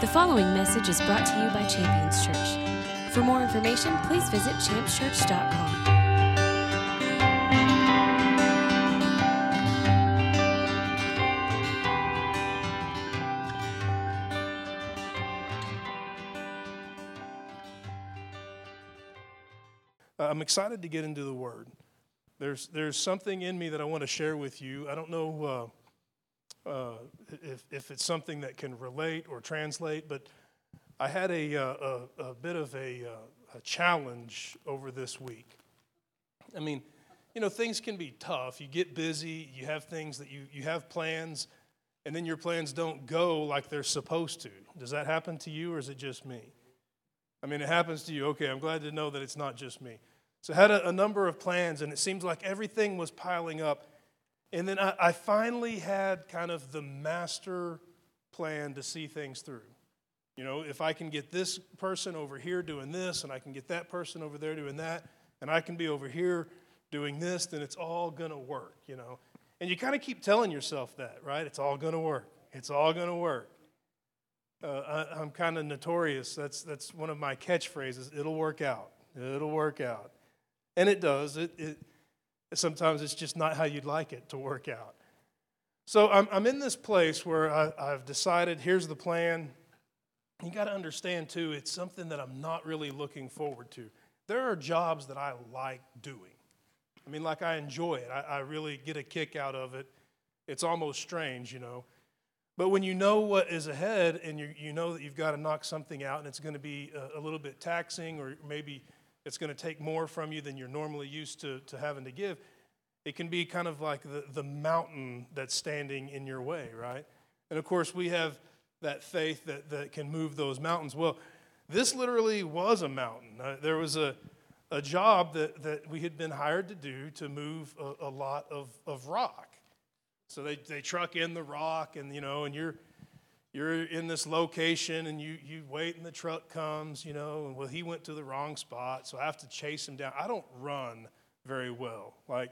The following message is brought to you by Champions Church. For more information, please visit championschurch.com. Uh, I'm excited to get into the Word. There's, there's something in me that I want to share with you. I don't know uh, uh, if, if it's something that can relate or translate, but I had a, uh, a, a bit of a, uh, a challenge over this week. I mean, you know, things can be tough. You get busy, you have things that you, you have plans, and then your plans don't go like they're supposed to. Does that happen to you, or is it just me? I mean, it happens to you. Okay, I'm glad to know that it's not just me. So I had a, a number of plans, and it seems like everything was piling up. And then I, I finally had kind of the master plan to see things through. You know, if I can get this person over here doing this, and I can get that person over there doing that, and I can be over here doing this, then it's all going to work, you know. And you kind of keep telling yourself that, right? It's all going to work. It's all going to work. Uh, I, am kind of notorious. That's, that's one of my catchphrases. It'll work out. It'll work out. And it does. It, it, sometimes it's just not how you'd like it to work out. So I'm, I'm in this place where I, I've decided here's the plan. You got to understand, too, it's something that I'm not really looking forward to. There are jobs that I like doing. I mean, like I enjoy it, I, I really get a kick out of it. It's almost strange, you know. But when you know what is ahead and you, you know that you've got to knock something out and it's going to be a, a little bit taxing or maybe it's going to take more from you than you're normally used to, to having to give, it can be kind of like the, the mountain that's standing in your way, right? And of course, we have that faith that, that can move those mountains. Well, this literally was a mountain. Uh, there was a, a job that, that we had been hired to do to move a, a lot of, of rock. So they, they truck in the rock, and you know, and you're you're in this location, and you you wait, and the truck comes, you know, and well, he went to the wrong spot, so I have to chase him down. I don't run very well. Like,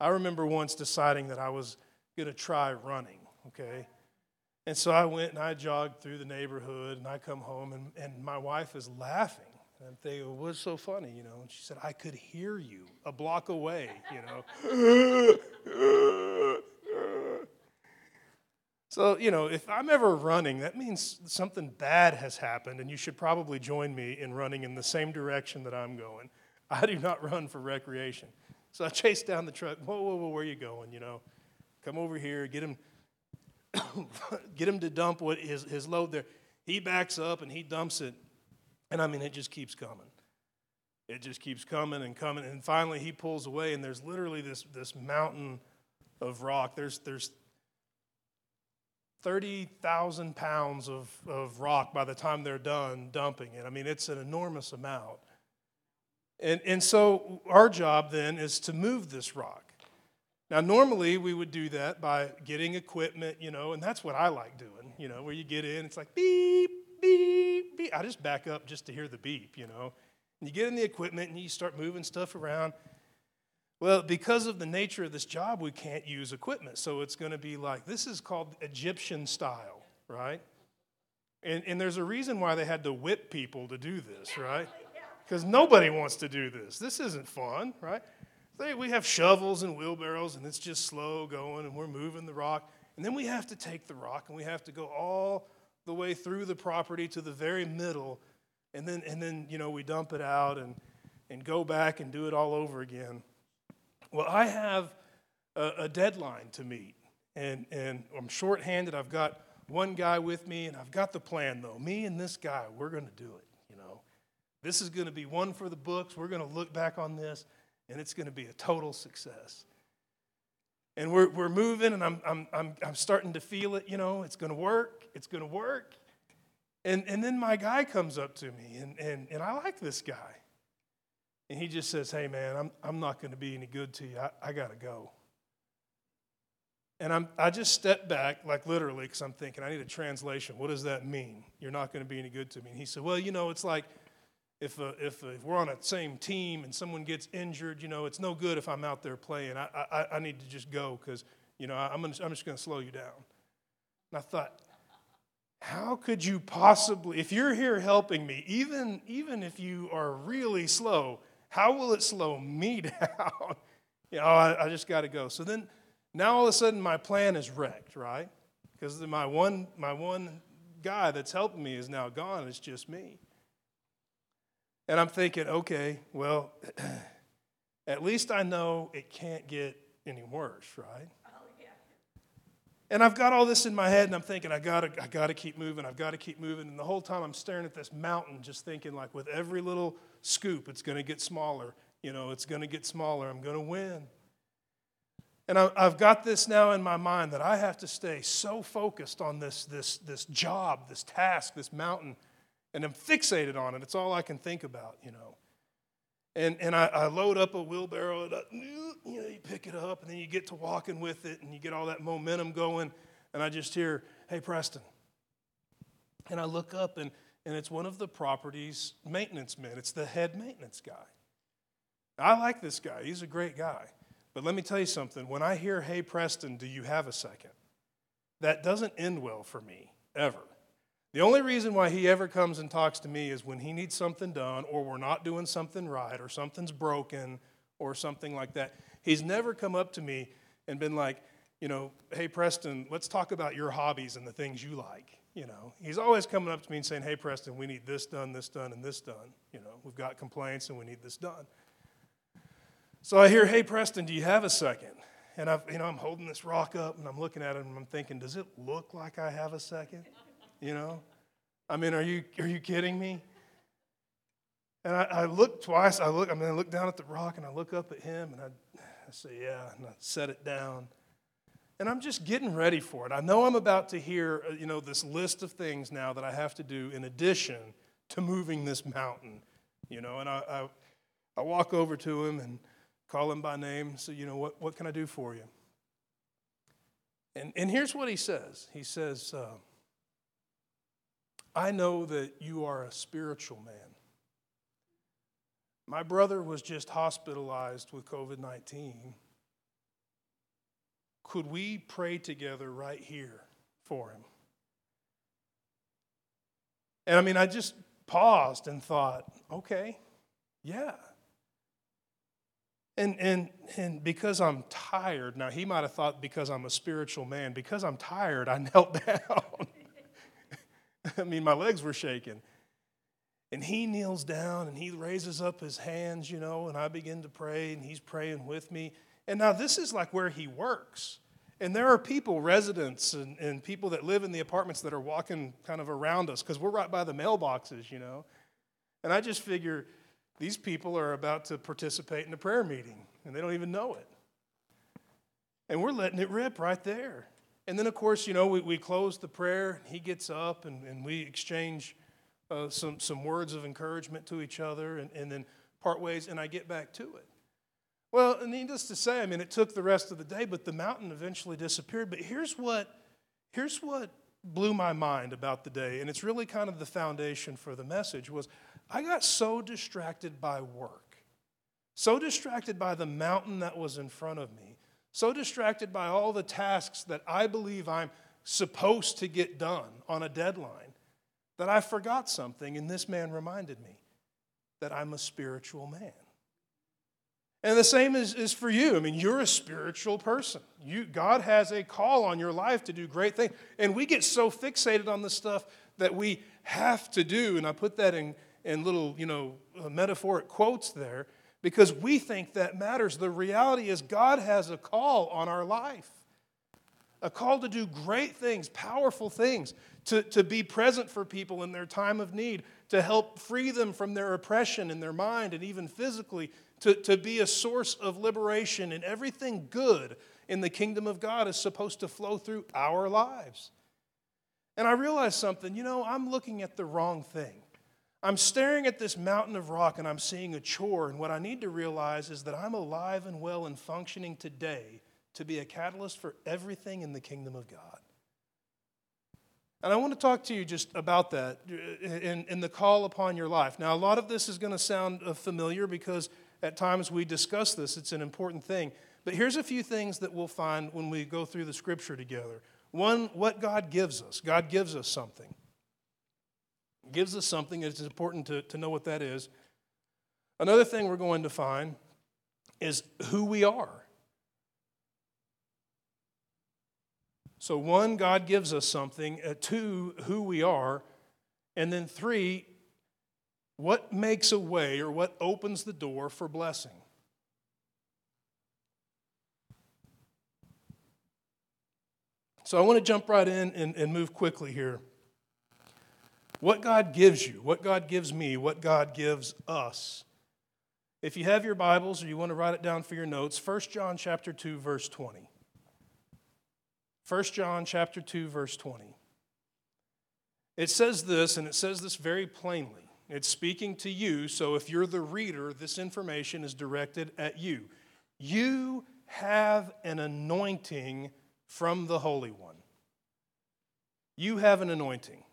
I remember once deciding that I was gonna try running. Okay. And so I went and I jogged through the neighborhood and I come home and, and my wife is laughing. And I'm thinking, well, what's so funny, you know? And she said, I could hear you a block away, you know. So, you know, if I'm ever running, that means something bad has happened, and you should probably join me in running in the same direction that I'm going. I do not run for recreation. So I chase down the truck. Whoa, whoa, whoa, where are you going? You know, come over here, get him, get him to dump what his, his load there. He backs up and he dumps it. And I mean, it just keeps coming. It just keeps coming and coming. And finally, he pulls away, and there's literally this, this mountain of rock. There's, there's 30,000 pounds of, of rock by the time they're done dumping it. I mean, it's an enormous amount. And, and so our job then is to move this rock. Now, normally we would do that by getting equipment, you know, and that's what I like doing, you know, where you get in, it's like beep, beep, beep. I just back up just to hear the beep, you know. And you get in the equipment and you start moving stuff around. Well, because of the nature of this job, we can't use equipment. So it's going to be like this is called Egyptian style, right? And, and there's a reason why they had to whip people to do this, right? Because nobody wants to do this. This isn't fun, right? They, we have shovels and wheelbarrows, and it's just slow going, and we're moving the rock. And then we have to take the rock, and we have to go all the way through the property to the very middle, and then, and then you know, we dump it out and, and go back and do it all over again. Well, I have a, a deadline to meet, and, and I'm shorthanded. I've got one guy with me, and I've got the plan, though. Me and this guy, we're going to do it, you know. This is going to be one for the books. We're going to look back on this, and it's going to be a total success. And we're, we're moving, and I'm, I'm, I'm, I'm starting to feel it, you know, it's going to work, it's going to work. And, and then my guy comes up to me, and, and, and I like this guy. And he just says, Hey, man, I'm, I'm not going to be any good to you. I, I got to go. And I'm, I just step back, like literally, because I'm thinking, I need a translation. What does that mean? You're not going to be any good to me. And he said, Well, you know, it's like if, uh, if, if we're on the same team and someone gets injured, you know, it's no good if I'm out there playing. I, I, I need to just go because, you know, I'm, gonna, I'm just going to slow you down. And I thought, how could you possibly, if you're here helping me, even, even if you are really slow, how will it slow me down? you know, I, I just got to go. So then now all of a sudden my plan is wrecked, right? Because my one, my one guy that's helping me is now gone. It's just me. And I'm thinking, okay, well, at least I know it can't get any worse, right? Oh, and I've got all this in my head, and I'm thinking, I gotta, I gotta keep moving, I've gotta keep moving. And the whole time I'm staring at this mountain, just thinking, like, with every little scoop, it's gonna get smaller. You know, it's gonna get smaller. I'm gonna win. And I, have got this now in my mind that I have to stay so focused on this, this, this job, this task, this mountain, and I'm fixated on it. It's all I can think about, you know. And, and I, I load up a wheelbarrow, you know, you pick it up, and then you get to walking with it, and you get all that momentum going. And I just hear, hey, Preston. And I look up, and, and it's one of the property's maintenance men. It's the head maintenance guy. I like this guy, he's a great guy. But let me tell you something when I hear, hey, Preston, do you have a second? That doesn't end well for me, ever. The only reason why he ever comes and talks to me is when he needs something done, or we're not doing something right, or something's broken, or something like that. He's never come up to me and been like, you know, hey, Preston, let's talk about your hobbies and the things you like. You know, he's always coming up to me and saying, hey, Preston, we need this done, this done, and this done. You know, we've got complaints and we need this done. So I hear, hey, Preston, do you have a second? And I've, you know, I'm holding this rock up and I'm looking at it and I'm thinking, does it look like I have a second? You know? I mean, are you, are you kidding me? And I, I look twice. I look, I mean, I look down at the rock and I look up at him and I, I say, yeah, and I set it down. And I'm just getting ready for it. I know I'm about to hear, uh, you know, this list of things now that I have to do in addition to moving this mountain, you know. And I, I, I walk over to him and call him by name. So, you know, what, what can I do for you? And, and here's what he says He says, uh, I know that you are a spiritual man. My brother was just hospitalized with COVID 19. Could we pray together right here for him? And I mean, I just paused and thought, okay, yeah. And, and, and because I'm tired, now he might have thought because I'm a spiritual man, because I'm tired, I knelt down. I mean, my legs were shaking. And he kneels down and he raises up his hands, you know, and I begin to pray and he's praying with me. And now this is like where he works. And there are people, residents, and, and people that live in the apartments that are walking kind of around us because we're right by the mailboxes, you know. And I just figure these people are about to participate in a prayer meeting and they don't even know it. And we're letting it rip right there. And then, of course, you know, we, we close the prayer, and he gets up, and, and we exchange uh, some, some words of encouragement to each other, and, and then part ways, and I get back to it. Well, needless to say, I mean, it took the rest of the day, but the mountain eventually disappeared. But here's what, here's what blew my mind about the day, and it's really kind of the foundation for the message, was I got so distracted by work, so distracted by the mountain that was in front of me, so distracted by all the tasks that I believe I'm supposed to get done on a deadline that I forgot something, and this man reminded me that I'm a spiritual man. And the same is, is for you. I mean, you're a spiritual person. You, God has a call on your life to do great things. And we get so fixated on the stuff that we have to do. And I put that in, in little, you know, uh, metaphoric quotes there because we think that matters. The reality is, God has a call on our life a call to do great things, powerful things, to, to be present for people in their time of need, to help free them from their oppression in their mind and even physically, to, to be a source of liberation. And everything good in the kingdom of God is supposed to flow through our lives. And I realized something you know, I'm looking at the wrong thing. I'm staring at this mountain of rock and I'm seeing a chore. And what I need to realize is that I'm alive and well and functioning today to be a catalyst for everything in the kingdom of God. And I want to talk to you just about that in, in the call upon your life. Now, a lot of this is going to sound familiar because at times we discuss this, it's an important thing. But here's a few things that we'll find when we go through the scripture together. One, what God gives us. God gives us something. gives us something. It's important to, to know what that is. Another thing we're going to find is who we are. So, one, God gives us something. Uh, two, who we are. And then three, what makes a way or what opens the door for blessing? So I want to jump right in and, and move quickly here. What God gives you, what God gives me, what God gives us. If you have your Bibles or you want to write it down for your notes, 1 John chapter 2 verse 20. 1 John chapter 2 verse 20. It says this and it says this very plainly. It's speaking to you, so if you're the reader, this information is directed at you. You have an anointing from the Holy One. You have an anointing.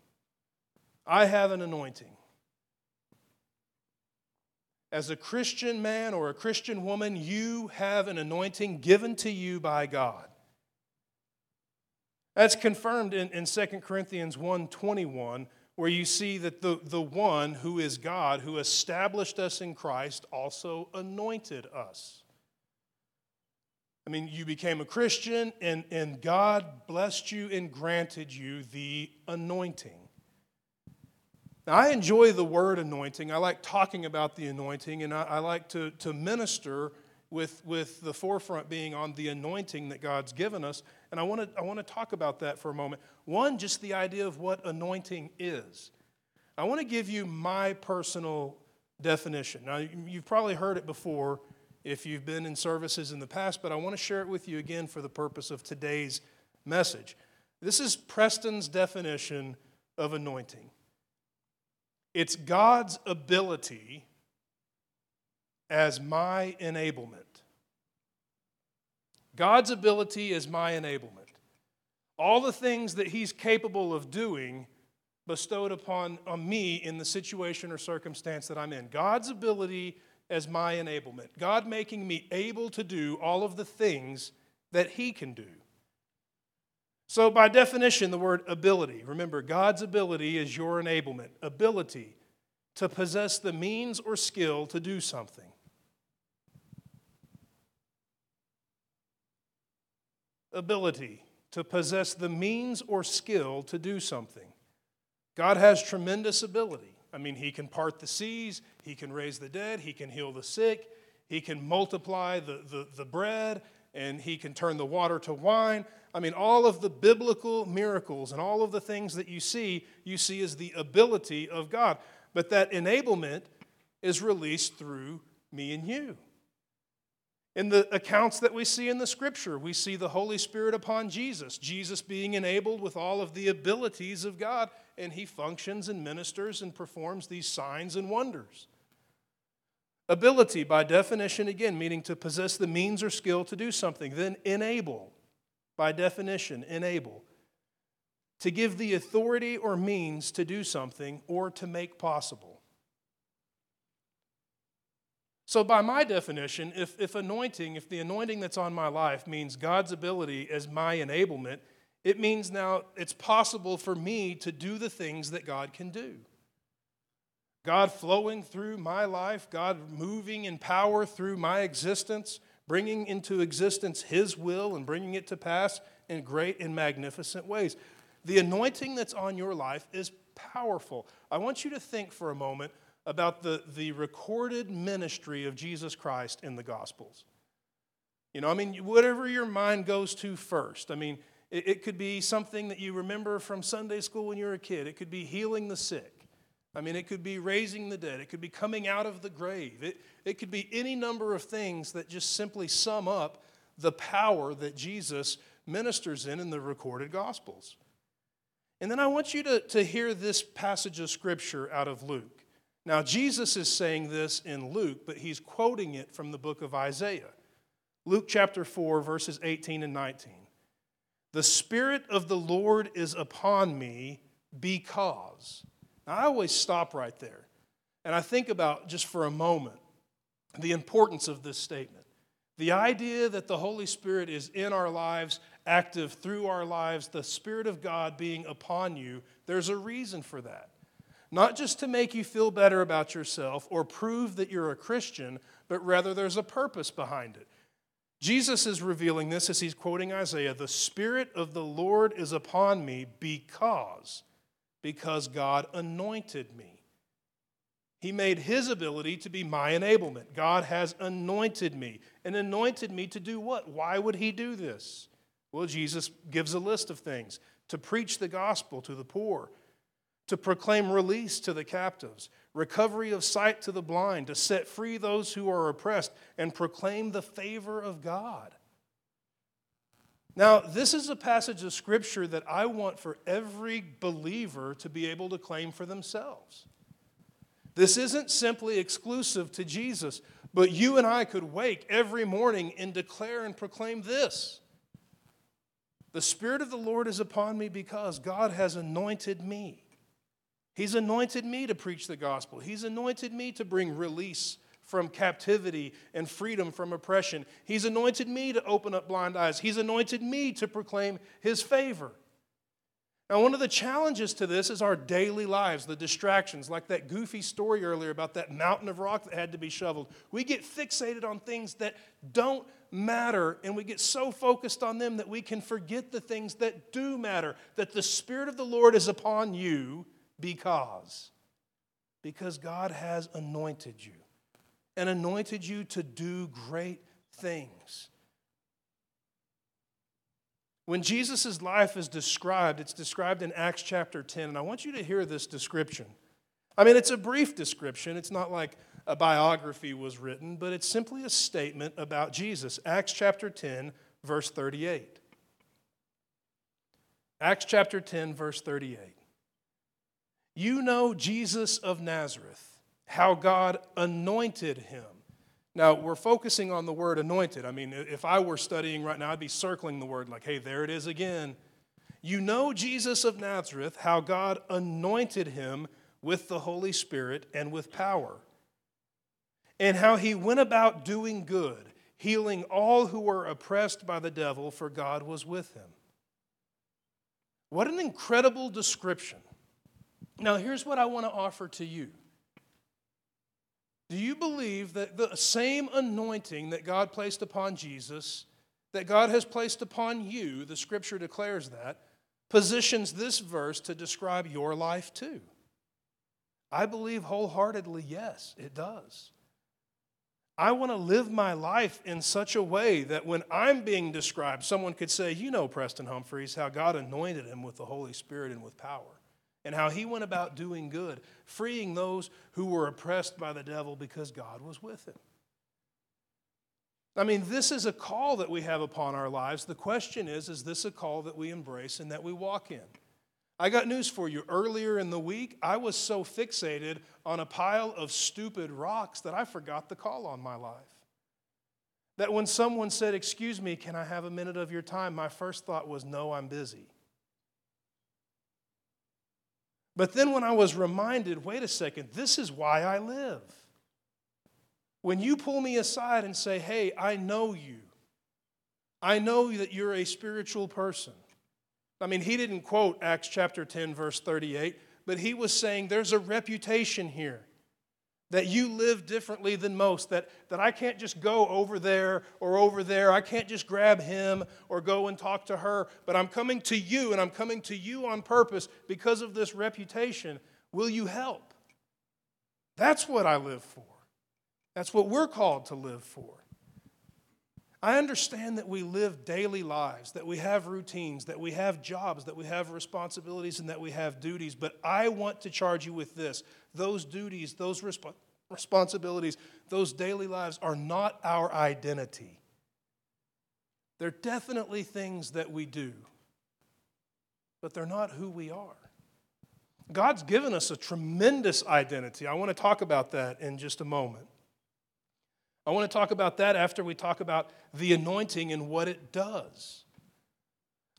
I have an anointing. As a Christian man or a Christian woman, you have an anointing given to you by God. That's confirmed in, in 2 Corinthians 1.21, where you see that the, the one who is God, who established us in Christ, also anointed us. I mean, you became a Christian, and, and God blessed you and granted you the anointing. Now, I enjoy the word anointing. I like talking about the anointing, and I, I like to, to minister with, with the forefront being on the anointing that God's given us. And I want to I want to talk about that for a moment. One, just the idea of what anointing is. I want to give you my personal definition. Now, you've probably heard it before if you've been in services in the past, but I want to share it with you again for the purpose of today's message. This is Preston's definition of anointing it's God's ability as my enablement. God's ability is my enablement. All the things that He's capable of doing bestowed upon on me in the situation or circumstance that I'm in. God's ability as my enablement. God making me able to do all of the things that He can do. So, by definition, the word ability, remember, God's ability is your enablement, ability to possess the means or skill to do something. Ability to possess the means or skill to do something. God has tremendous ability. I mean, He can part the seas, He can raise the dead, He can heal the sick, He can multiply the, the, the bread, and He can turn the water to wine. I mean, all of the biblical miracles and all of the things that you see, you see as the ability of God. But that enablement is released through me and you. In the accounts that we see in the scripture, we see the Holy Spirit upon Jesus, Jesus being enabled with all of the abilities of God, and he functions and ministers and performs these signs and wonders. Ability, by definition, again, meaning to possess the means or skill to do something. Then enable, by definition, enable. To give the authority or means to do something or to make possible. So, by my definition, if, if anointing, if the anointing that's on my life means God's ability as my enablement, it means now it's possible for me to do the things that God can do. God flowing through my life, God moving in power through my existence, bringing into existence His will and bringing it to pass in great and magnificent ways. The anointing that's on your life is powerful. I want you to think for a moment about the, the recorded ministry of Jesus Christ in the Gospels. You know, I mean, whatever your mind goes to first. I mean, it, it could be something that you remember from Sunday school when you were a kid, it could be healing the sick. I mean, it could be raising the dead. It could be coming out of the grave. It, it could be any number of things that just simply sum up the power that Jesus ministers in in the recorded Gospels. And then I want you to, to hear this passage of Scripture out of Luke. Now, Jesus is saying this in Luke, but he's quoting it from the book of Isaiah. Luke chapter 4, verses 18 and 19. The Spirit of the Lord is upon me because. Now, I always stop right there. And I think about just for a moment the importance of this statement. The idea that the Holy Spirit is in our lives active through our lives, the Spirit of God being upon you, there's a reason for that. Not just to make you feel better about yourself or prove that you're a Christian, but rather there's a purpose behind it. Jesus is revealing this as he's quoting Isaiah The Spirit of the Lord is upon me because, because God anointed me. He made his ability to be my enablement. God has anointed me. And anointed me to do what? Why would he do this? Well, Jesus gives a list of things to preach the gospel to the poor, to proclaim release to the captives, recovery of sight to the blind, to set free those who are oppressed, and proclaim the favor of God. Now, this is a passage of scripture that I want for every believer to be able to claim for themselves. This isn't simply exclusive to Jesus, but you and I could wake every morning and declare and proclaim this The Spirit of the Lord is upon me because God has anointed me. He's anointed me to preach the gospel, He's anointed me to bring release from captivity and freedom from oppression. He's anointed me to open up blind eyes, He's anointed me to proclaim His favor. Now, one of the challenges to this is our daily lives, the distractions, like that goofy story earlier about that mountain of rock that had to be shoveled. We get fixated on things that don't matter, and we get so focused on them that we can forget the things that do matter. That the Spirit of the Lord is upon you because, because God has anointed you and anointed you to do great things. When Jesus' life is described, it's described in Acts chapter 10, and I want you to hear this description. I mean, it's a brief description. It's not like a biography was written, but it's simply a statement about Jesus. Acts chapter 10, verse 38. Acts chapter 10, verse 38. You know Jesus of Nazareth, how God anointed him now, we're focusing on the word anointed. I mean, if I were studying right now, I'd be circling the word like, hey, there it is again. You know Jesus of Nazareth, how God anointed him with the Holy Spirit and with power, and how he went about doing good, healing all who were oppressed by the devil, for God was with him. What an incredible description. Now, here's what I want to offer to you. Do you believe that the same anointing that God placed upon Jesus, that God has placed upon you, the scripture declares that, positions this verse to describe your life too? I believe wholeheartedly, yes, it does. I want to live my life in such a way that when I'm being described, someone could say, You know, Preston Humphreys, how God anointed him with the Holy Spirit and with power and how he went about doing good, freeing those who were oppressed by the devil because God was with him. I mean, this is a call that we have upon our lives. The question is is this a call that we embrace and that we walk in? I got news for you. Earlier in the week, I was so fixated on a pile of stupid rocks that I forgot the call on my life. That when someone said, Excuse me, can I have a minute of your time? My first thought was, No, I'm busy. But then when I was reminded, wait a second, this is why I live. When you pull me aside and say, hey, I know you, I know that you're a spiritual person. I mean, he didn't quote Acts chapter 10, verse 38, but he was saying there's a reputation here that you live differently than most, that, that I can't just go over there or over there. I can't just grab him or go and talk to her, but I'm coming to you and I'm coming to you on purpose because of this reputation. Will you help? That's what I live for. That's what we're called to live for. I understand that we live daily lives, that we have routines, that we have jobs, that we have responsibilities, and that we have duties, but I want to charge you with this those duties, those resp- responsibilities, those daily lives are not our identity. They're definitely things that we do, but they're not who we are. God's given us a tremendous identity. I want to talk about that in just a moment. I want to talk about that after we talk about the anointing and what it does.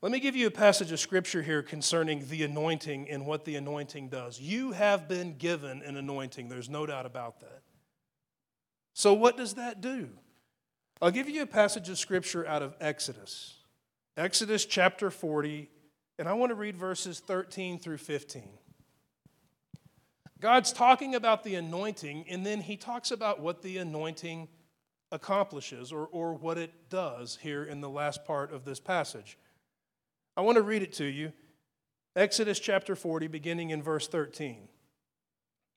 Let me give you a passage of scripture here concerning the anointing and what the anointing does. You have been given an anointing, there's no doubt about that. So, what does that do? I'll give you a passage of scripture out of Exodus. Exodus chapter 40, and I want to read verses 13 through 15. God's talking about the anointing, and then he talks about what the anointing accomplishes or, or what it does here in the last part of this passage. I want to read it to you. Exodus chapter 40, beginning in verse 13.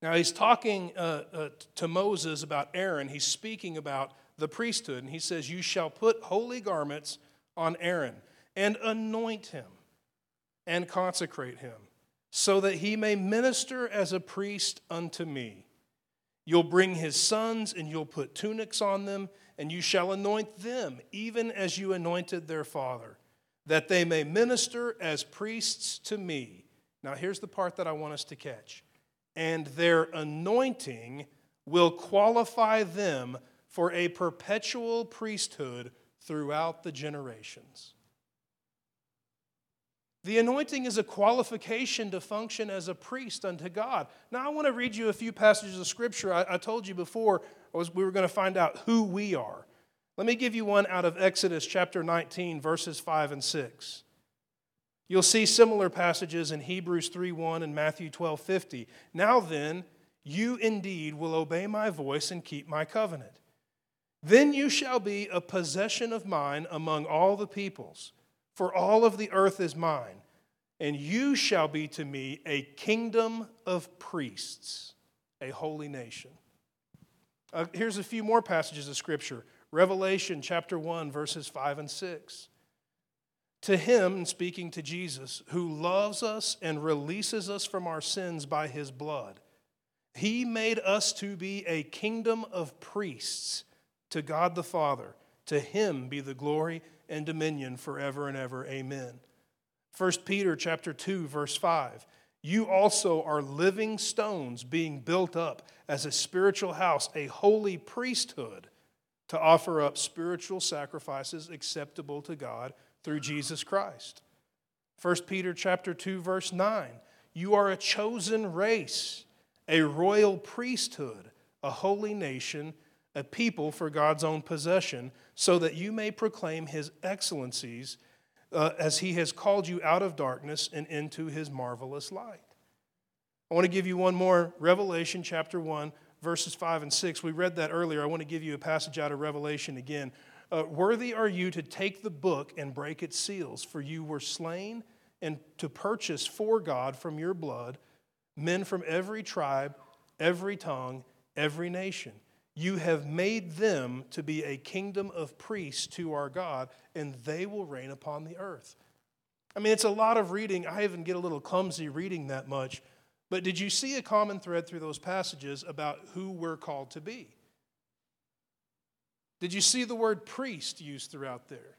Now, he's talking uh, uh, to Moses about Aaron. He's speaking about the priesthood, and he says, You shall put holy garments on Aaron and anoint him and consecrate him, so that he may minister as a priest unto me. You'll bring his sons, and you'll put tunics on them, and you shall anoint them, even as you anointed their father, that they may minister as priests to me. Now, here's the part that I want us to catch. And their anointing will qualify them for a perpetual priesthood throughout the generations. The anointing is a qualification to function as a priest unto God. Now, I want to read you a few passages of Scripture. I, I told you before was we were going to find out who we are. Let me give you one out of Exodus chapter 19, verses 5 and 6. You'll see similar passages in Hebrews 3:1 and Matthew 12:50. Now then, you indeed will obey my voice and keep my covenant. Then you shall be a possession of mine among all the peoples for all of the earth is mine, and you shall be to me a kingdom of priests, a holy nation. Uh, here's a few more passages of Scripture Revelation chapter 1, verses 5 and 6. To him, speaking to Jesus, who loves us and releases us from our sins by his blood, he made us to be a kingdom of priests to God the Father. To him be the glory and dominion forever and ever. Amen. 1 Peter chapter 2 verse 5. You also are living stones being built up as a spiritual house, a holy priesthood to offer up spiritual sacrifices acceptable to God through Jesus Christ. 1 Peter chapter 2 verse 9. You are a chosen race, a royal priesthood, a holy nation, a people for God's own possession, so that you may proclaim his excellencies uh, as he has called you out of darkness and into his marvelous light. I want to give you one more Revelation chapter 1, verses 5 and 6. We read that earlier. I want to give you a passage out of Revelation again. Uh, Worthy are you to take the book and break its seals, for you were slain and to purchase for God from your blood men from every tribe, every tongue, every nation. You have made them to be a kingdom of priests to our God, and they will reign upon the earth. I mean, it's a lot of reading. I even get a little clumsy reading that much. But did you see a common thread through those passages about who we're called to be? Did you see the word priest used throughout there?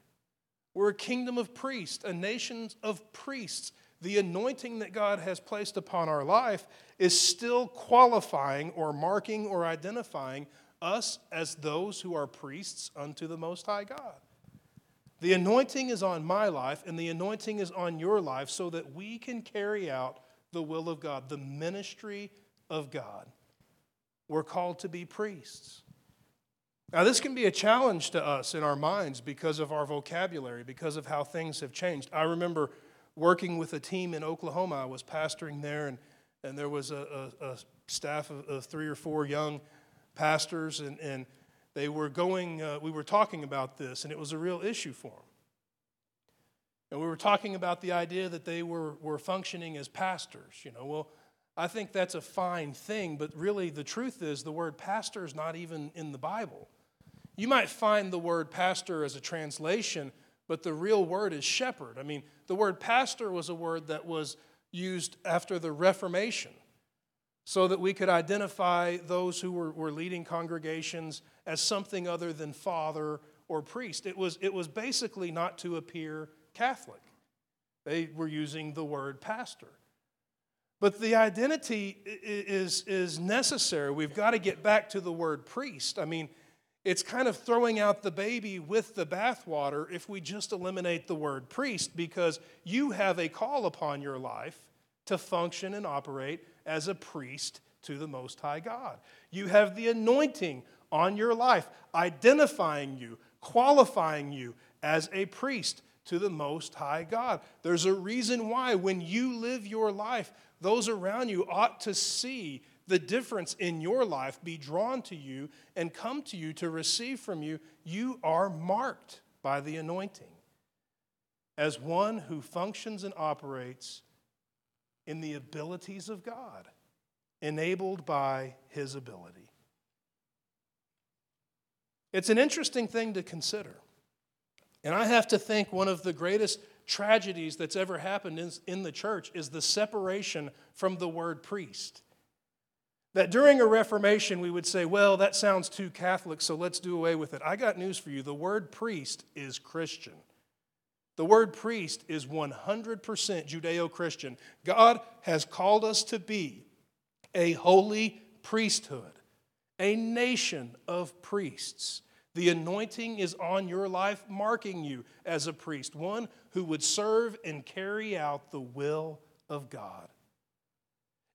We're a kingdom of priests, a nation of priests. The anointing that God has placed upon our life is still qualifying or marking or identifying us as those who are priests unto the Most High God. The anointing is on my life, and the anointing is on your life so that we can carry out the will of God, the ministry of God. We're called to be priests. Now, this can be a challenge to us in our minds because of our vocabulary, because of how things have changed. I remember working with a team in Oklahoma. I was pastoring there, and, and there was a, a, a staff of, of, three or four young pastors, and, and they were going, uh, we were talking about this, and it was a real issue for them. And we were talking about the idea that they were, were functioning as pastors. You know, well, I think that's a fine thing, but really the truth is the word pastor is not even in the Bible. You might find the word pastor as a translation, but the real word is shepherd. I mean, the word pastor was a word that was used after the Reformation so that we could identify those who were, were leading congregations as something other than father or priest. It was, it was basically not to appear Catholic. They were using the word pastor. But the identity is, is necessary. We've got to get back to the word priest. I mean, it's kind of throwing out the baby with the bathwater if we just eliminate the word priest because you have a call upon your life to function and operate as a priest to the Most High God. You have the anointing on your life, identifying you, qualifying you as a priest to the Most High God. There's a reason why when you live your life, those around you ought to see the difference in your life, be drawn to you, and come to you to receive from you. You are marked by the anointing as one who functions and operates in the abilities of God, enabled by his ability. It's an interesting thing to consider. And I have to think one of the greatest tragedies that's ever happened in, the church is the separation from the word priest. That during a Reformation, we would say, well, that sounds too Catholic, so let's do away with it. I got news for you. The word priest is Christian. The word priest is 100% Judeo Christian. God has called us to be a holy priesthood, a nation of priests. The anointing is on your life, marking you as a priest, one who would serve and carry out the will of God.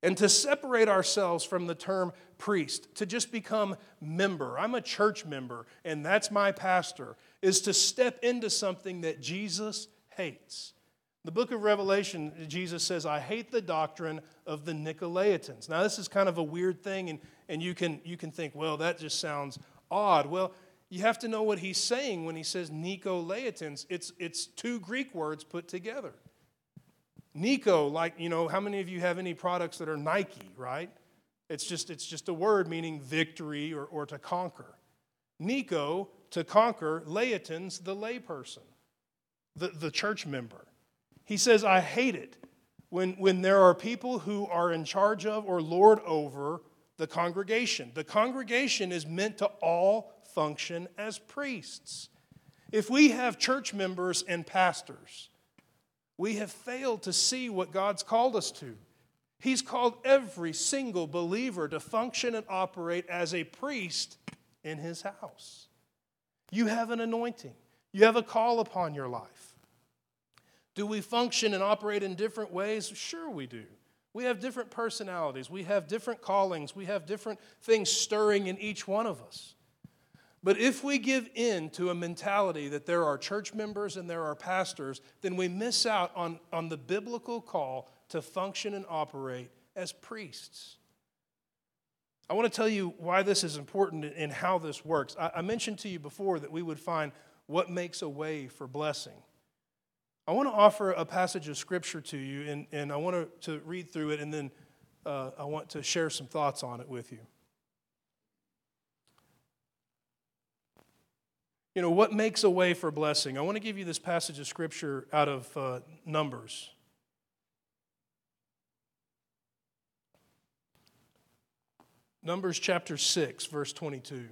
And to separate ourselves from the term priest, to just become member, I'm a church member and that's my pastor, is to step into something that Jesus hates. The book of Revelation, Jesus says, I hate the doctrine of the Nicolaitans. Now, this is kind of a weird thing, and, and you, can, you can think, well, that just sounds odd. Well, you have to know what he's saying when he says Nicolaitans. It's, it's two Greek words put together. Nico, like, you know, how many of you have any products that are Nike, right? It's just, it's just a word meaning victory or, or to conquer. Nico, to conquer, laitans, the layperson, the, the church member. He says, I hate it when, when there are people who are in charge of or lord over the congregation. The congregation is meant to all function as priests. If we have church members and pastors, we have failed to see what God's called us to. He's called every single believer to function and operate as a priest in his house. You have an anointing, you have a call upon your life. Do we function and operate in different ways? Sure, we do. We have different personalities, we have different callings, we have different things stirring in each one of us. But if we give in to a mentality that there are church members and there are pastors, then we miss out on, on the biblical call to function and operate as priests. I want to tell you why this is important and how this works. I, mentioned to you before that we would find what makes a way for blessing. I want to offer a passage of scripture to you, and, and I want to, to read through it, and then uh, I want to share some thoughts on it with you. you know, what makes a way for blessing? I want to give you this passage of scripture out of uh, Numbers. Numbers chapter 6, verse 22.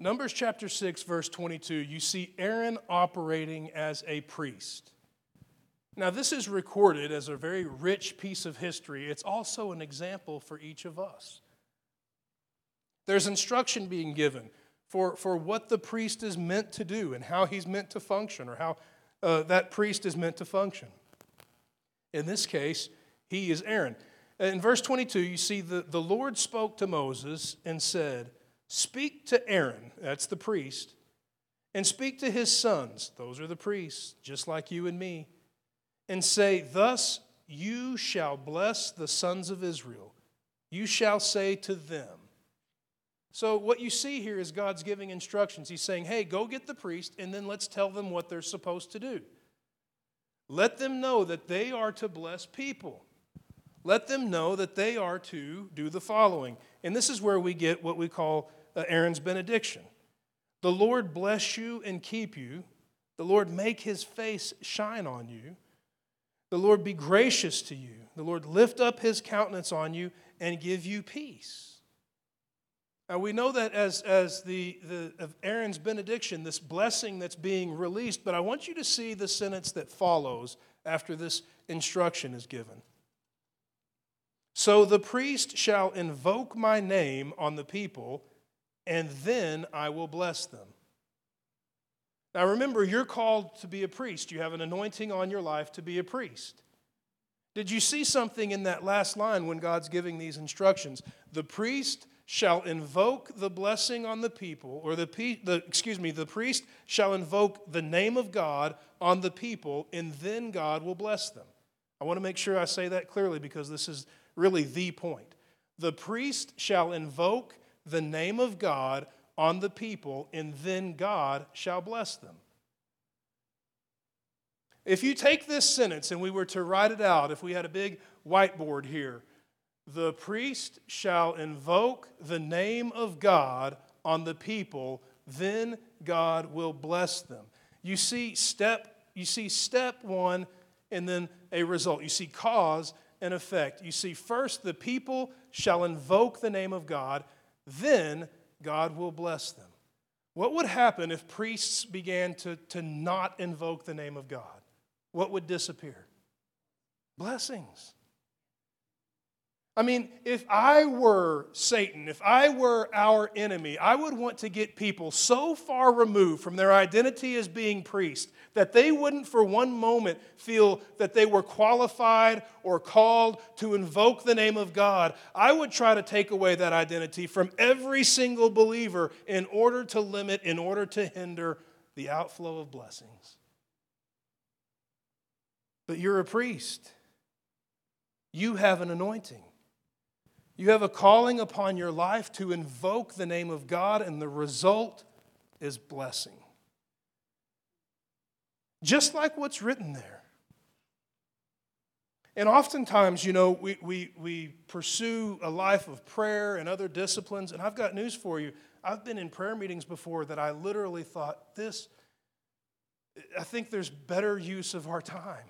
Numbers chapter 6, verse 22, you see Aaron operating as a priest. Now, this is recorded as a very rich piece of history. It's also an example for each of us. There's instruction being given for, for what the priest is meant to do and how he's meant to function or how uh, that priest is meant to function. In this case, he is Aaron. In verse 22, you see the, the Lord spoke to Moses and said, Speak to Aaron, that's the priest, and speak to his sons, those are the priests, just like you and me, and say, Thus you shall bless the sons of Israel. You shall say to them. So, what you see here is God's giving instructions. He's saying, Hey, go get the priest, and then let's tell them what they're supposed to do. Let them know that they are to bless people. Let them know that they are to do the following. And this is where we get what we call uh, Aaron's benediction. The Lord bless you and keep you. The Lord make his face shine on you. The Lord be gracious to you. The Lord lift up his countenance on you and give you peace. Now we know that as, as the, the of Aaron's benediction, this blessing that's being released, but I want you to see the sentence that follows after this instruction is given. So the priest shall invoke my name on the people, and then I will bless them. Now remember, you're called to be a priest. You have an anointing on your life to be a priest. Did you see something in that last line when God's giving these instructions? The priest shall invoke the blessing on the people, or the, the excuse me, the priest shall invoke the name of God on the people, and then God will bless them. I want to make sure I say that clearly because this is really the point. The priest shall invoke the name of God on the people, and then God shall bless them. If you take this sentence and we were to write it out, if we had a big whiteboard here, the priest shall invoke the name of God on the people, then God will bless them. You see step you see step 1 and then a result. You see cause and effect. You see first the people shall invoke the name of God, then God will bless them. What would happen if priests began to, to not invoke the name of God? What would disappear? Blessings. I mean, if I were Satan, if I were our enemy, I would want to get people so far removed from their identity as being priests that they wouldn't for one moment feel that they were qualified or called to invoke the name of God. I would try to take away that identity from every single believer in order to limit, in order to hinder the outflow of blessings. But you're a priest, you have an anointing. You have a calling upon your life to invoke the name of God, and the result is blessing. Just like what's written there. And oftentimes, you know, we, we, we pursue a life of prayer and other disciplines, and I've got news for you. I've been in prayer meetings before that I literally thought, this, I think there's better use of our time.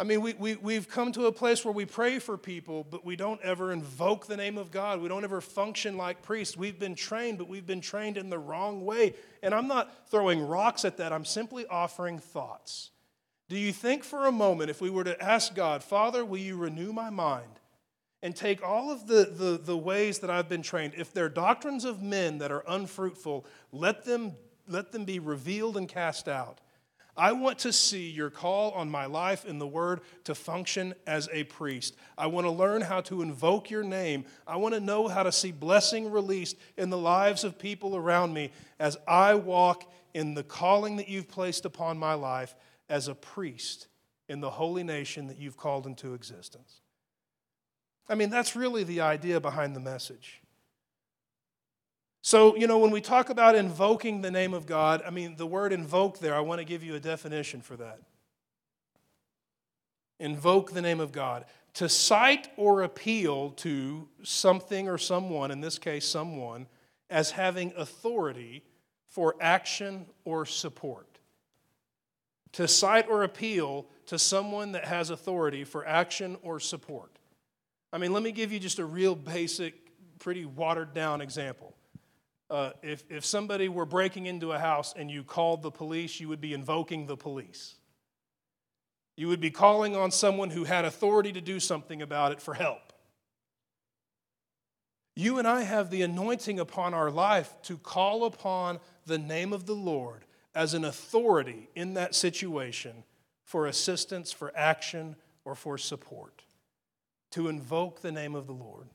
I mean, we, we, we've come to a place where we pray for people, but we don't ever invoke the name of God. We don't ever function like priests. We've been trained, but we've been trained in the wrong way. And I'm not throwing rocks at that, I'm simply offering thoughts. Do you think for a moment, if we were to ask God, Father, will you renew my mind and take all of the, the, the ways that I've been trained? If they're doctrines of men that are unfruitful, let them, let them be revealed and cast out. I want to see your call on my life in the Word to function as a priest. I want to learn how to invoke your name. I want to know how to see blessing released in the lives of people around me as I walk in the calling that you've placed upon my life as a priest in the holy nation that you've called into existence. I mean, that's really the idea behind the message. So, you know, when we talk about invoking the name of God, I mean, the word invoke there, I want to give you a definition for that. Invoke the name of God. To cite or appeal to something or someone, in this case, someone, as having authority for action or support. To cite or appeal to someone that has authority for action or support. I mean, let me give you just a real basic, pretty watered down example. Uh, if, if somebody were breaking into a house and you called the police, you would be invoking the police. You would be calling on someone who had authority to do something about it for help. You and I have the anointing upon our life to call upon the name of the Lord as an authority in that situation for assistance, for action, or for support. To invoke the name of the Lord.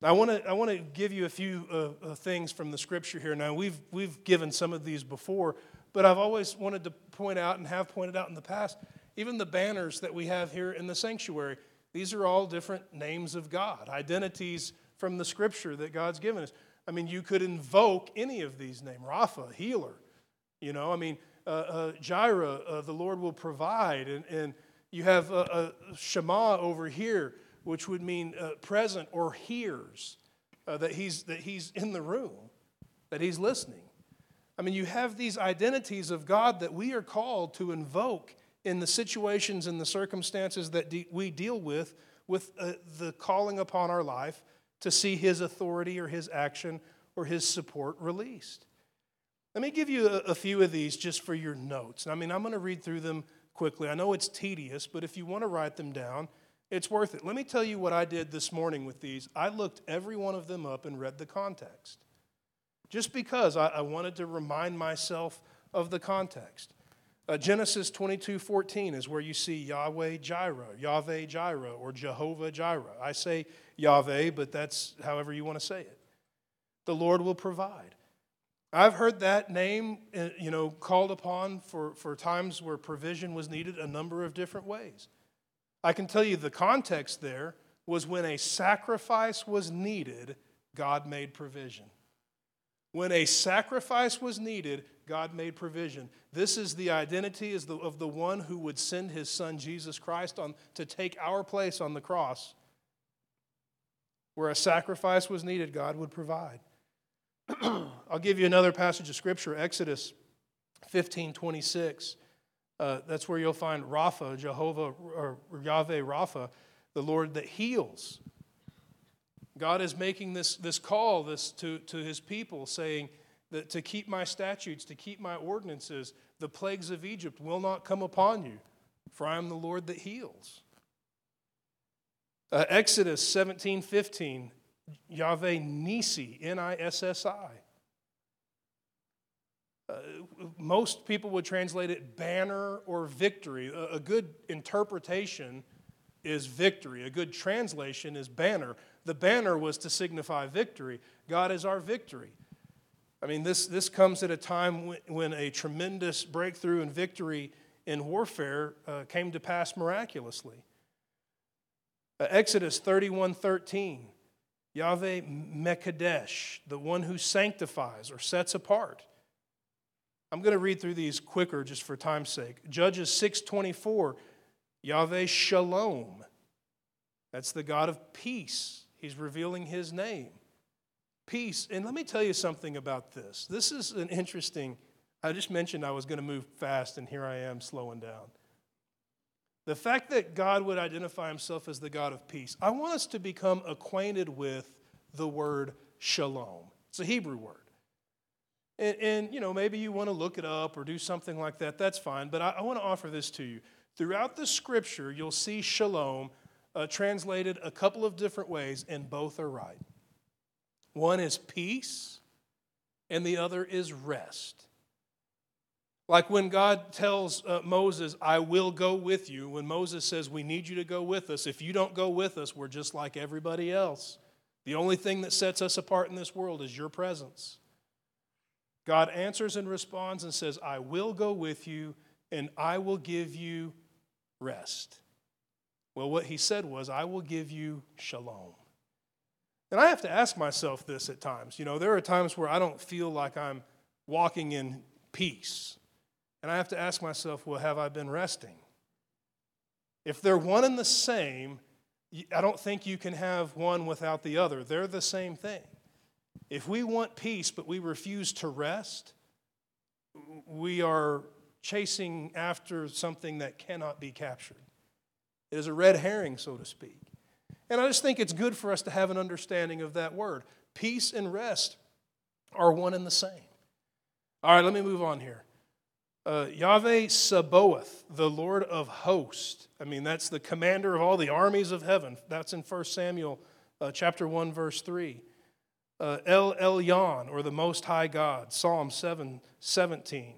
I want to I want to give you a few uh, uh, things from the scripture here. Now, we've we've given some of these before, but I've always wanted to point out and have pointed out in the past, even the banners that we have here in the sanctuary. These are all different names of God, identities from the scripture that God's given us. I mean, you could invoke any of these names: Rapha, healer. You know, I mean, uh, uh Jireh, uh, the Lord will provide, and and you have uh, Shema over here which would mean uh, present or hears, uh, that, he's, that he's in the room, that he's listening. I mean, you have these identities of God that we are called to invoke in the situations and the circumstances that de- we deal with, with uh, the calling upon our life to see his authority or his action or his support released. Let me give you a, a few of these just for your notes. I mean, I'm going to read through them quickly. I know it's tedious, but if you want to write them down, it's worth it. Let me tell you what I did this morning with these. I looked every one of them up and read the context. just because I, I wanted to remind myself of the context. Uh, Genesis 22 14 is where you see Yahweh Jireh, Yahweh Jireh, or Jehovah Jireh. I say Yahweh, but that's however you want to say it. The Lord will provide. I've heard that name uh, you know, called upon for, for times where provision was needed a number of different ways. I can tell you the context there was when a sacrifice was needed, God made provision. When a sacrifice was needed, God made provision. This is the identity of the one who would send his son Jesus Christ on, to take our place on the cross. Where a sacrifice was needed, God would provide. I'll give you another passage of scripture, Exodus 15 26. Uh, that's where you'll find Rapha, Jehovah, or Yahweh Rapha, the Lord that heals. God is making this, this call this to, to his people, saying that to keep my statutes, to keep my ordinances, the plagues of Egypt will not come upon you, for I am the Lord that heals. Uh, Exodus 17 15, Yahweh Nissi, N I S S I. Most people would translate it banner or victory. A, a good interpretation is victory, a good translation is banner. The banner was to signify victory. God is our victory. I mean, this, this comes at a time when, when a tremendous breakthrough and victory in warfare uh, came to pass miraculously. Uh, Exodus 31 13, Yahweh Mekadesh, the one who sanctifies or sets apart. I'm going to read through these quicker just for time's sake. Judges 6:24, Yahweh Shalom. That's the God of peace. He's revealing his name. Peace. And let me tell you something about this. This is an interesting, I just mentioned I was going to move fast, and here I am slowing down. The fact that God would identify himself as the God of peace, I want us to become acquainted with the word shalom. It's a Hebrew word. And, and, you know, maybe you want to look it up or do something like that. That's fine. But I, I want to offer this to you. Throughout the scripture, you'll see shalom uh, translated a couple of different ways, and both are right. One is peace, and the other is rest. Like when God tells uh, Moses, I will go with you, when Moses says, We need you to go with us, if you don't go with us, we're just like everybody else. The only thing that sets us apart in this world is your presence. God answers and responds and says, I will go with you and I will give you rest. Well, what he said was, I will give you shalom. And I have to ask myself this at times. You know, there are times where I don't feel like I'm walking in peace. And I have to ask myself, well, have I been resting? If they're one and the same, I don't think you can have one without the other. They're the same thing. If we want peace but we refuse to rest, we are chasing after something that cannot be captured. It is a red herring, so to speak. And I just think it's good for us to have an understanding of that word. Peace and rest are one and the same. All right, let me move on here. Uh, Yahweh Sabaoth, the Lord of hosts. I mean, that's the commander of all the armies of heaven. That's in 1 Samuel uh, chapter 1, verse 3. Uh, El Elyon, or the Most High God, Psalm 7, 17.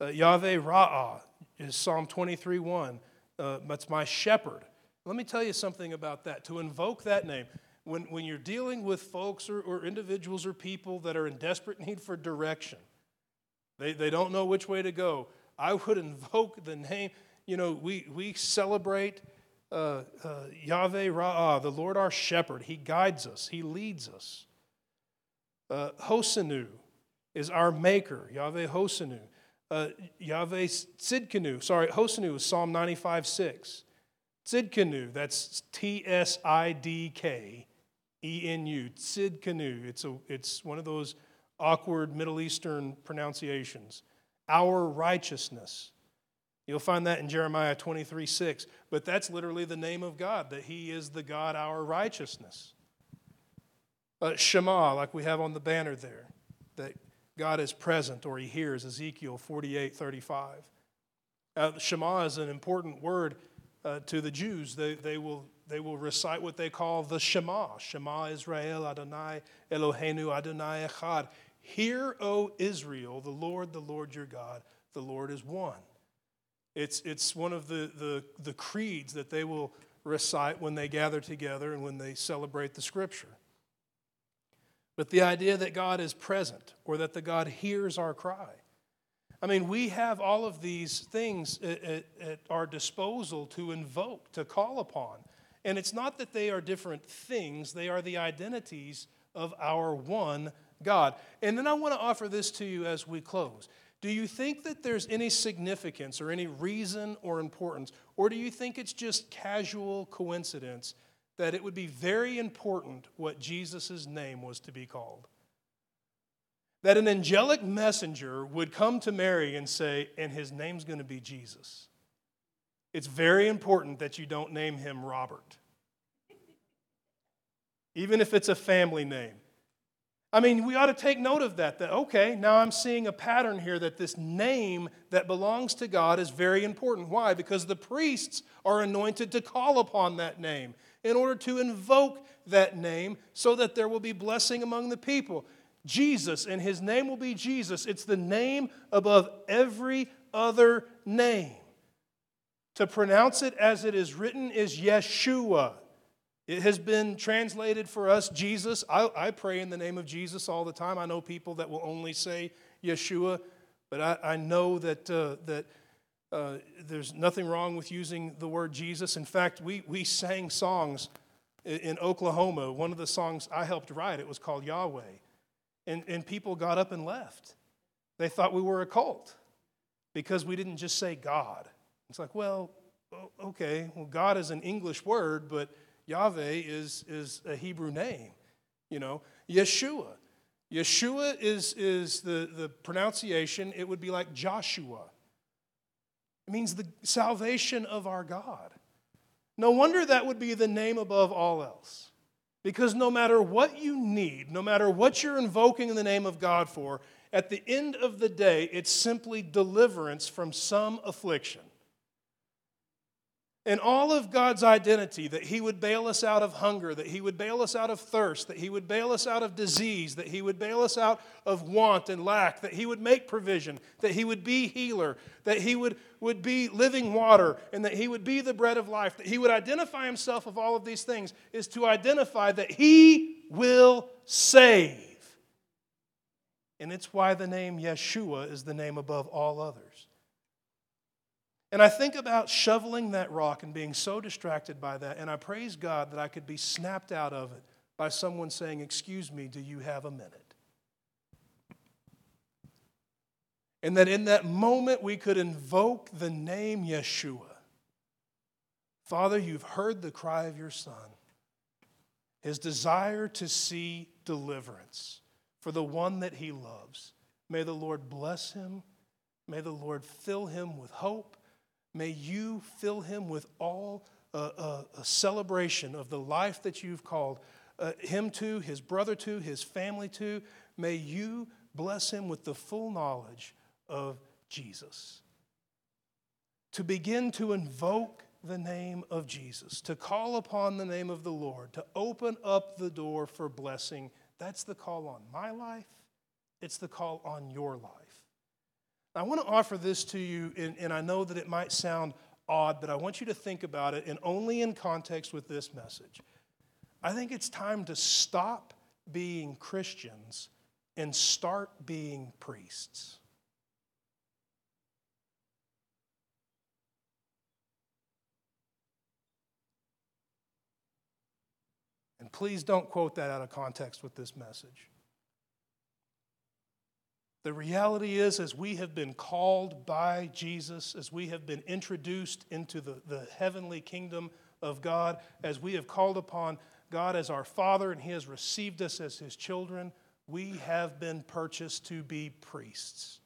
Uh, Yahweh Ra'ah is Psalm 23, 1 uh, that's my shepherd. Let me tell you something about that. To invoke that name, when, when you're dealing with folks or, or individuals or people that are in desperate need for direction, they, they don't know which way to go, I would invoke the name. You know, we, we celebrate uh, uh, Yahweh Ra'ah, the Lord our shepherd. He guides us, He leads us. Uh, Hosenu is our maker, Yahweh Hosenu uh, Yahweh Tzidkenu. Sorry, Hosenu is Psalm 95 6. Tzidkenu, that's T S I D K E N U. Tzidkenu. It's, a, it's one of those awkward Middle Eastern pronunciations. Our righteousness. You'll find that in Jeremiah 23 6. But that's literally the name of God, that He is the God, our righteousness. Uh, Shema, like we have on the banner there, that God is present or he hears, Ezekiel 48 35. Uh, Shema is an important word uh, to the Jews. They, they, will, they will recite what they call the Shema Shema Israel Adonai Eloheinu Adonai Echad. Hear, O Israel, the Lord, the Lord your God, the Lord is one. It's, it's one of the, the, the creeds that they will recite when they gather together and when they celebrate the scripture. But the idea that God is present or that the God hears our cry. I mean, we have all of these things at, at, at our disposal to invoke, to call upon. And it's not that they are different things, they are the identities of our one God. And then I want to offer this to you as we close. Do you think that there's any significance or any reason or importance? Or do you think it's just casual coincidence that it would be very important what Jesus' name was to be called? That an angelic messenger would come to Mary and say, and his name's going to be Jesus. It's very important that you don't name him Robert, even if it's a family name. I mean, we ought to take note of that. That, okay, now I'm seeing a pattern here that this name that belongs to God is very important. Why? Because the priests are anointed to call upon that name in order to invoke that name so that there will be blessing among the people. Jesus, and his name will be Jesus. It's the name above every other name. To pronounce it as it is written is Yeshua. It has been translated for us Jesus. I, I, pray in the name of Jesus all the time. I know people that will only say Yeshua, but I, I know that, uh, that uh, there's nothing wrong with using the word Jesus. In fact, we, we sang songs in, in Oklahoma. One of the songs I helped write, it was called Yahweh. And, and people got up and left. They thought we were a cult because we didn't just say God. It's like, well, okay, well, God is an English word, but Yahweh is, is a Hebrew name. You know, Yeshua. Yeshua is, is the, the pronunciation, it would be like Joshua. It means the salvation of our God. No wonder that would be the name above all else. Because no matter what you need, no matter what you're invoking in the name of God for, at the end of the day, it's simply deliverance from some affliction. And all of God's identity that He would bail us out of hunger, that He would bail us out of thirst, that He would bail us out of disease, that He would bail us out of want and lack, that He would make provision, that He would be healer, that He would, would be living water, and that He would be the bread of life, that He would identify Himself of all of these things, is to identify that He will save. And it's why the name Yeshua is the name above all others. And I think about shoveling that rock and being so distracted by that, and I praise God that I could be snapped out of it by someone saying, Excuse me, do you have a minute? And that in that moment we could invoke the name Yeshua. Father, you've heard the cry of your son, his desire to see deliverance for the one that he loves. May the Lord bless him. May the Lord fill him with hope. May you fill him with all uh, uh, a celebration of the life that you've called uh, him to, his brother to, his family to. May you bless him with the full knowledge of Jesus. To begin to invoke the name of Jesus, to call upon the name of the Lord, to open up the door for blessing, that's the call on my life. It's the call on your life. I want to offer this to you, and, and, I know that it might sound odd, but I want you to think about it, and only in context with this message. I think it's time to stop being Christians and start being priests. And please don't quote that out of context with this message. The reality is, as we have been called by Jesus, as we have been introduced into the, the heavenly kingdom of God, as we have called upon God as our Father and He has received us as His children, we have been purchased to be priests,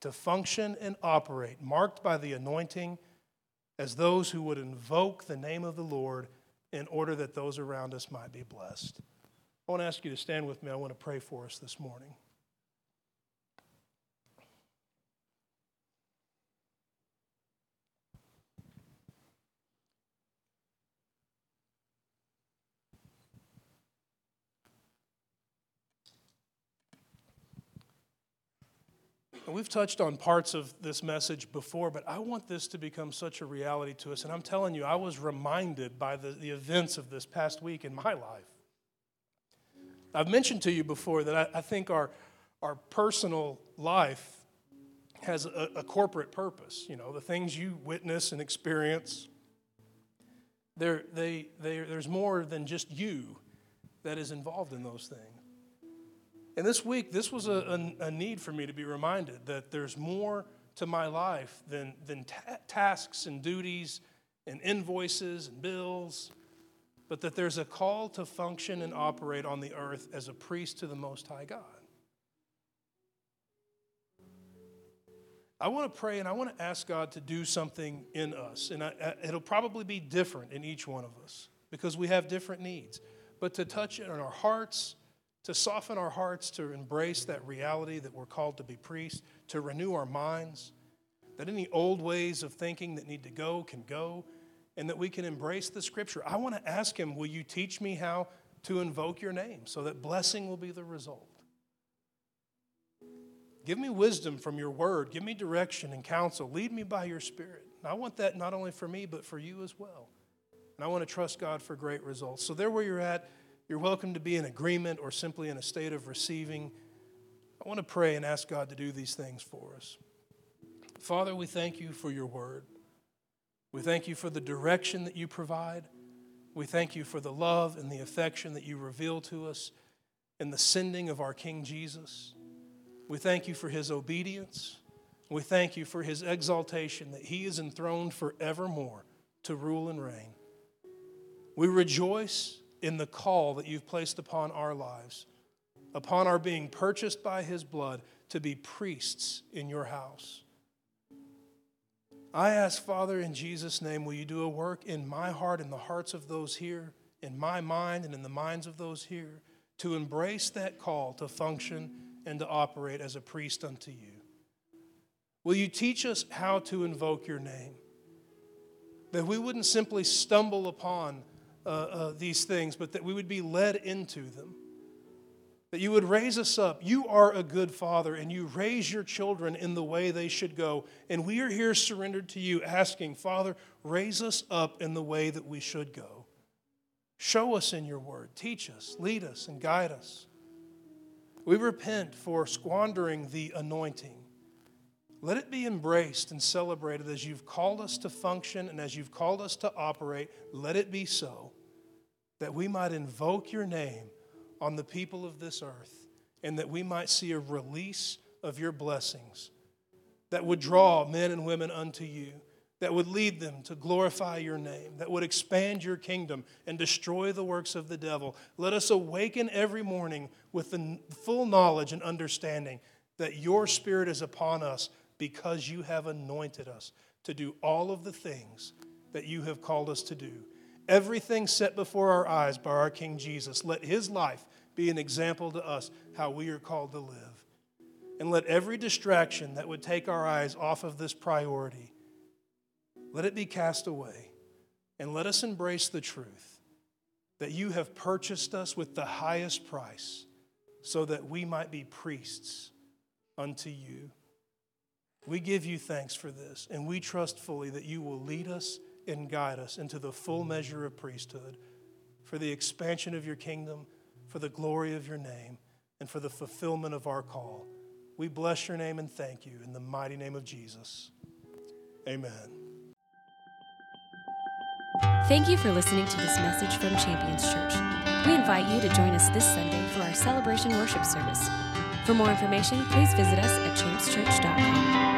to function and operate, marked by the anointing as those who would invoke the name of the Lord in order that those around us might be blessed. I want to ask you to stand with me. I want to pray for us this morning. We've touched on parts of this message before, but I want this to become such a reality to us. And I'm telling you, I was reminded by the, the events of this past week in my life. I've mentioned to you before that I, I think our, our personal life has a, a, corporate purpose. You know, the things you witness and experience, they, they, there's more than just you that is involved in those things. And this week, this was a, a, a need for me to be reminded that there's more to my life than, than ta- tasks and duties and invoices and bills, but that there's a call to function and operate on the earth as a priest to the Most High God. I want to pray and I want to ask God to do something in us. And I, I, it'll probably be different in each one of us because we have different needs. But to touch it in our hearts, to soften our hearts, to embrace that reality that we're called to be priests, to renew our minds, that any old ways of thinking that need to go can go, and that we can embrace the scripture. I want to ask Him, Will you teach me how to invoke your name so that blessing will be the result? Give me wisdom from your word. Give me direction and counsel. Lead me by your spirit. And I want that not only for me, but for you as well. And I want to trust God for great results. So, there where you're at, you're welcome to be in agreement or simply in a state of receiving. I want to pray and ask God to do these things for us. Father, we thank you for your word. We thank you for the direction that you provide. We thank you for the love and the affection that you reveal to us in the sending of our King Jesus. We thank you for his obedience. We thank you for his exaltation that he is enthroned forevermore to rule and reign. We rejoice in the call that you've placed upon our lives, upon our being purchased by his blood to be priests in your house. I ask, Father, in Jesus' name, will you do a work in my heart, in the hearts of those here, in my mind, and in the minds of those here, to embrace that call to function and to operate as a priest unto you? Will you teach us how to invoke your name? That we wouldn't simply stumble upon uh, uh, these things, but that we would be led into them. That you would raise us up. You are a good father, and you raise your children in the way they should go. And we are here surrendered to you, asking, Father, raise us up in the way that we should go. Show us in your word, teach us, lead us, and guide us. We repent for squandering the anointing. Let it be embraced and celebrated as you've called us to function and as you've called us to operate. Let it be so that we might invoke your name on the people of this earth and that we might see a release of your blessings that would draw men and women unto you, that would lead them to glorify your name, that would expand your kingdom and destroy the works of the devil. Let us awaken every morning with the full knowledge and understanding that your spirit is upon us because you have anointed us to do all of the things that you have called us to do. Everything set before our eyes by our King Jesus. Let his life be an example to us how we are called to live. And let every distraction that would take our eyes off of this priority, let it be cast away. And let us embrace the truth that you have purchased us with the highest price so that we might be priests unto you. We give you thanks for this, and we trust fully that you will lead us and guide us into the full measure of priesthood for the expansion of your kingdom, for the glory of your name, and for the fulfillment of our call. We bless your name and thank you in the mighty name of Jesus. Amen. Thank you for listening to this message from Champions Church. We invite you to join us this Sunday for our celebration worship service. For more information, please visit us at championschurch.com.